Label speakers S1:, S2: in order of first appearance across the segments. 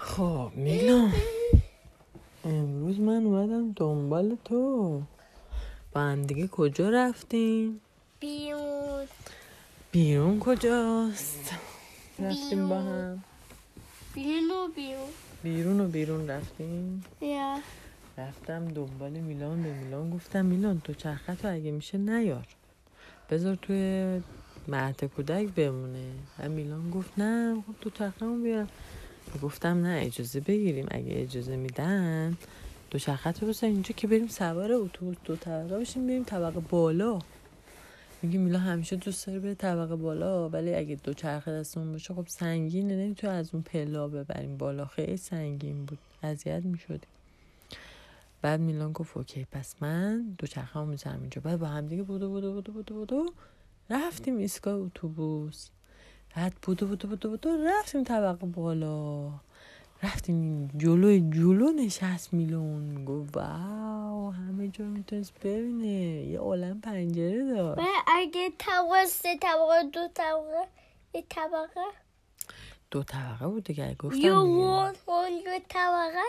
S1: خب میلان. امروز من اومدم دنبال تو. با هم دیگه کجا رفتیم؟
S2: بیرون.
S1: بیرون کجاست؟ رفتیم با
S2: بیرون.
S1: هم.
S2: بیرون و بیرون.
S1: بیرون و بیرون رفتیم؟
S2: یا.
S1: رفتم دنبال میلان به میلان گفتم میلان تو چرخت اگه میشه نیار. بذار توی مهد کودک بمونه. و میلان گفت نه خب تو چرخمون بیارم گفتم نه اجازه بگیریم. اگه اجازه میدن دو چرخت رو اینجا که بریم سوار اتوبوس دو طبقه بشیم بریم طبقه بالا. میگه میلا همیشه دوست داره بره طبقه بالا ولی اگه دو چرخه دستمون باشه خب سنگینه. نمی‌تونه از اون پلا ببریم بالا. خیلی سنگین بود. اذیت می‌شدیم. بعد میلان گفت اوکی پس من دو چرخه هم می‌ذارم اینجا. بعد با هم دیگه بودو بودو بودو بودو بودو. رفتیم ایستگاه اتوبوس. بعد بودو بودو بودو بودو رفتیم طبقه بالا. رفتیم جلوی جلو نشست میلون. گفت واو همه جا می‌تونست ببینه. یه عالم پنجره داشت.
S2: و اگه طبقه سه طبقه دو طبقه یه طبقه.
S1: دو طبقه بود دیگه گفتم
S2: یه. وان یه طبقه.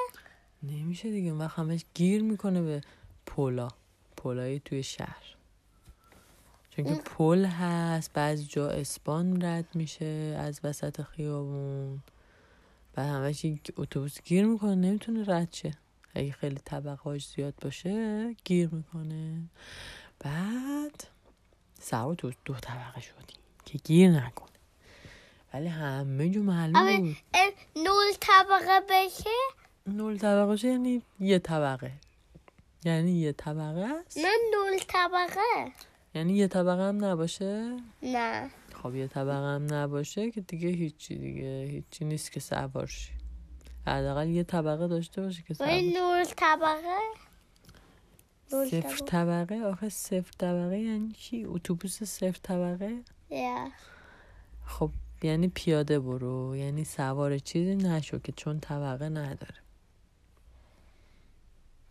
S1: نمیشه دیگه اون وقت همش گیر می‌کنه به پلا پلای توی شهر. چون که پل هست بعضی جا اسپان رد میشه از وسط خیابون. بعد همش یک اتوبوس گیر می‌کنه نمی‌تونه رد شه. اگه خیلی طبقهاش زیاد باشه گیر می‌کنه. بعد سوار تو دو طبقه شدیم که گیر نکنه. ولی همه جو معلوم
S2: اما
S1: بود.
S2: نول طبقه بشه؟
S1: نول طبقه شه یعنی یه طبقه. یعنی یه طبقه است؟
S2: نه نول طبقه.
S1: یعنی یه طبقه هم نباشه؟
S2: نه.
S1: خب یه طبقه هم نباشه که دیگه هیچی دیگه. هیچی نیست که سوار شی. حداقل یه طبقه داشته باشه که سوار.
S2: نول طبقه؟
S1: صفر
S2: طبقه.
S1: آخه صفر طبقه یعنی چی؟ اتوبوس صفر طبقه؟
S2: یا.
S1: خب یعنی پیاده برو. یعنی سوار چیزی نشو که چون طبقه نداره.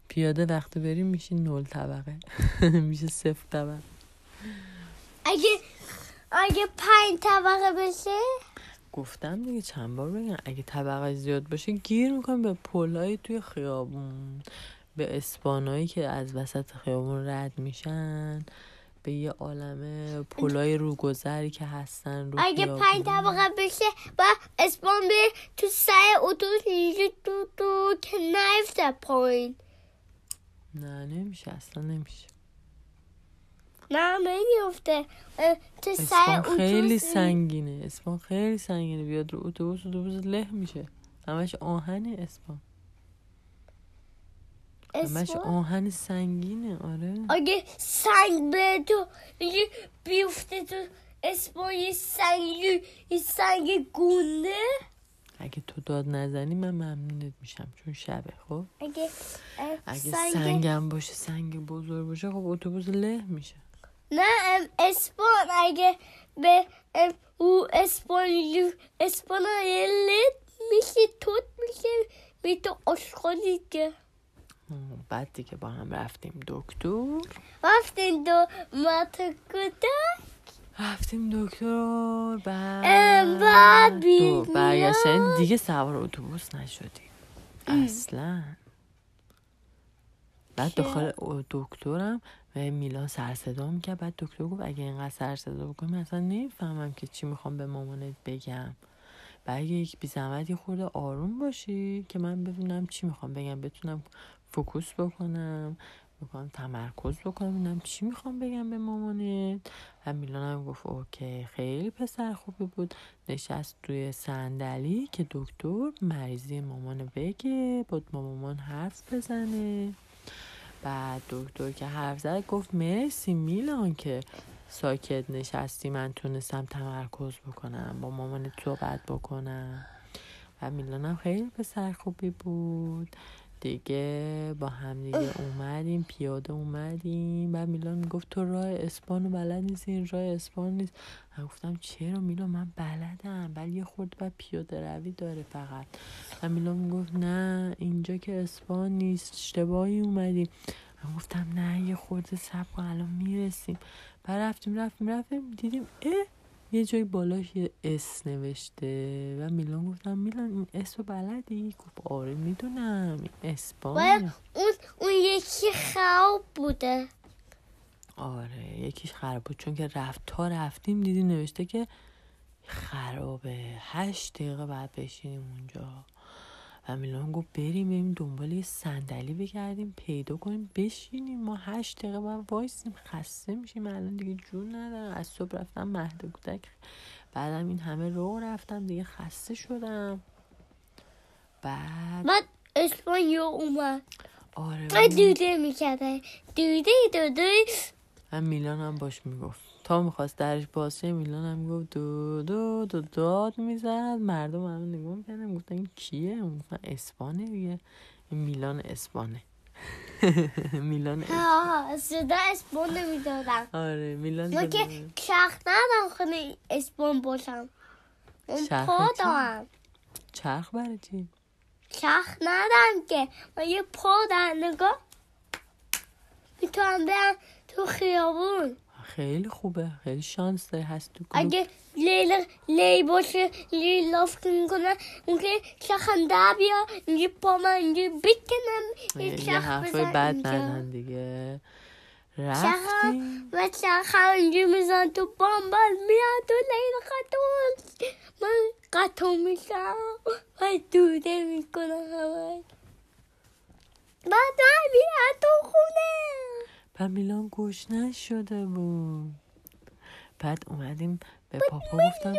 S1: پیاده وقتی بریم میشه نول طبقه. میشه صفر طبقه.
S2: اگه اگه پنج طبقه بشه؟
S1: گفتم دیگه چند بار بگم. اگه طبقه زیاد باشه گیر می‌کنم به پلای توی خیابون. به اسپانایی که از وسط خیابون رد میشن. به یه عالمه پلای روگذری که هستن رو
S2: اگه. پنج طبقه بشه و اسپان به تو سر اتوبوس اینجا تو تو که نیفته پایین.
S1: نه نمیشه اصلا نمیشه.
S2: نه نمیفته تو سر
S1: اسپان خیلی سنگینه. اسپان خیلی سنگینه. بیاد رو اتوبوس اتوبوس له میشه. همش آهنه اسپان همش آهن سنگینه آره.
S2: اگه سنگ به تو اینجا بیفته تو اسپان یه سنگ یه سنگ گونده
S1: اگه تو داد نزنی من ممنونت میشم. چون شبه خب؟
S2: اگه
S1: اگه
S2: سنگ
S1: سنگم باشه سنگ بزرگ باشه خب اتوبوس له میشه.
S2: نه ام، اسپان. اگه به ام، او اسپان اسپان لد میشه توت میشه می تو آشغالی که.
S1: بعد دیگه با هم رفتیم دکتر.
S2: رفتین دو ماتکوتا
S1: رفتیم دکتر بعد
S2: بعد.
S1: برگشتن دیگه سوار اتوبوس نشدیم. اصلا. بعد؟ داخل دکترم و میلان سر صدا می‌کرد. بعد دکتر گفت اگه اینقدر سر صدا بکنیم اصلا نمی‌فهمم که چی می‌خوام به مامانت بگم. و اگه یک بی زحمت یه خورده آروم باشی که من ببینم چی می‌خوام بگم. بتونم focus بکنم بکنم تمرکز بکنم ببینم چی می‌خوام بگم به مامانت. و میلان هم گفت OK خیلی پسر خوبی بود. نشست توی صندلی که دکتر مریضی مامان بگه بود با مامان حرف بزنه. بعد دکتر که حرف زد گفت مرسی میلان که ساکت نشستی من تونستم تمرکز بکنم با مامان صحبت بکنم. و میلانم خیلی پسر خوبی بود. دیگه با هم دیگه اومدیم پیاده اومدیم. و میلان می‌گفت تو راه اسپانو بلد نیستی؟ این راه اسپان نیست. من گفتم چرا میلان؟ من بلدم. ولی یه خورده باید پیاده روی داره فقط. و میلان می‌گفت نه اینجا که اسپان نیست. اشتباهی اومدیم من گفتم نه یه خورده صبر کن الان می‌رسیم. بعد رفتیم رفتیم رفتیم. دیدیم اه! یه جای بالاش یه اس نوشته و میلان گفتم میلان این اس رو بلدی؟ گفت آره می‌دونم این اسپانه
S2: اون اون یکی خراب بوده.
S1: آره یکیش خراب بود چون که رفت تا رفتیم دیدی نوشته که خرابه. هشت دقیقه بعد بشینیم اونجا. و میلان گفت بریم بریم دنبال یه صندلی بگردیم پیدا کنیم بشینیم. ما هشت دقیقه بعد وایسیم خسته میشیم. الان دیگه جون ندارم. از صبح رفتم مهد کودک. بعدم این همه رو رفتم دیگه خسته شدم. بعد
S2: بعد اسپانیا اومد.
S1: آره
S2: و دوده می‌کرده دوده دوده.
S1: و میلان هم باش می‌گفت. تا می‌خواست درش باز شه میلان هم می‌گفت دو دو دو داد می‌زد. مردم هم نگاه می‌کردن گفتن کیه؟ اون گفتن اسپانه دیگه. میلان اسپانه. میلان
S2: صدا اسپان نمی‌دادم
S1: آره میلان
S2: ما که. چرخ ندارم خونه اسپان باشم. پا؟ دارم.
S1: چرخ برای چی؟
S2: چرخ ندارم که. من یه پا دارم نگاه می‌تونم برم تو خیابون.
S1: خیلی خوبه خیلی شانس داری هست تو گروه.
S2: اگه لیل لی باشه لی لاف می‌کنه ممکن چرخم در بیا اینجا پا من اینجا بکنم یه
S1: حرفای بد. نزن دیگه
S2: چرخ
S1: رفتیم
S2: و چرخم اینجا میزن تو بامبل میاد تو لیل قطون من قطون میشم و دوده می‌کنه همه بعد من میاد تو خونه
S1: میلان گشنه شده بود بعد اومدیم به پاپا گفتم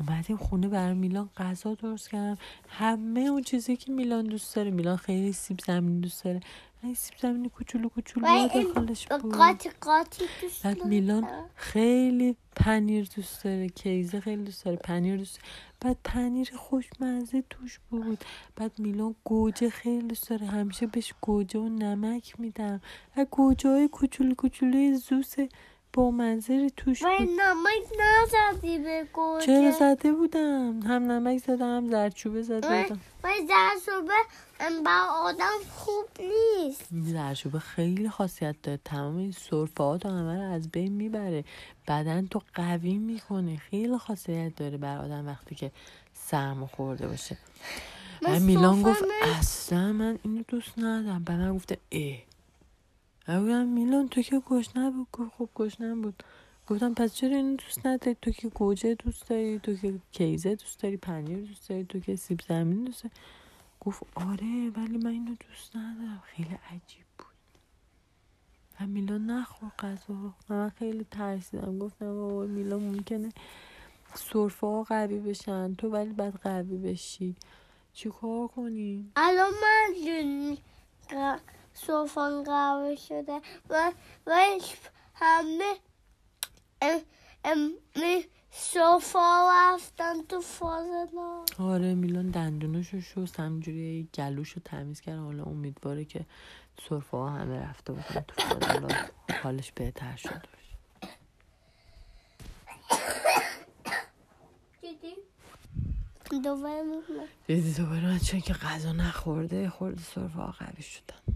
S1: اومدیم خونه برای میلان غذا درست کردم همه اون چیزی که میلان دوست داره میلان خیلی سیب زمینی دوست داره این سیب زمینی کوچولو کوچولو داخلش بود
S2: قاطی قاطی دوست
S1: بعد. میلان خیلی پنیر دوست داره کیزه خیلی دوست داره پنیر دوست داره. بعد پنیر خوشمزه توش بود. بعد میلان گوجه خیلی دوست داره. همیشه بهش گوجه و نمک میدم. و گوجه های کوچولو کوچولوی زوس با منظر توش بود.
S2: نمک نزدی به گوجه.
S1: چرا زده بودم؟ هم نمک زدم هم زردچوبه زده بودم.
S2: و زرشوبه بر آدم خوب نیست.
S1: زردچوبه خیلی خاصیت داره. تمام این سرفات و همه رو از بین می‌بره. بدن تو قوی می‌کنه. خیلی خاصیت داره بر آدم وقتی که سرما خورده باشه.
S2: من
S1: میلان
S2: سرفه
S1: گفت اصلا من اینو دوست ندارم. به من گفته اه. گفتم میلان تو که گشنه بود گفت خب گشنه بود گفتم پس چرا اینو دوست نداری؟ تو که گوجه دوست داری تو که کیزه دوست داری پنیر دوست داری تو که سیب زمینی دوست داری. گفت آره ولی من اینو دوست ندارم. خیلی عجیب بود. و میلان نخور غذا. من خیلی ترسیدم. گفتم وای میلان ممکنه سرفه ها قوی بشن. تو ولی بعد قوی بشی. چی کار کنی؟
S2: الان من صوفان قهوه شده و و همه ام ام می صوفا رفتن تو فازنا
S1: آره میلان دندونش رو شست همجوری گلوش رو تمیز کرد. حالا امیدواره که سرفه ها همه رفته بودن تو فاضلا حالش بهتر باشه. دیدی دوباره من چون که غذا نخورده خورده سرفه ها قوی شدن.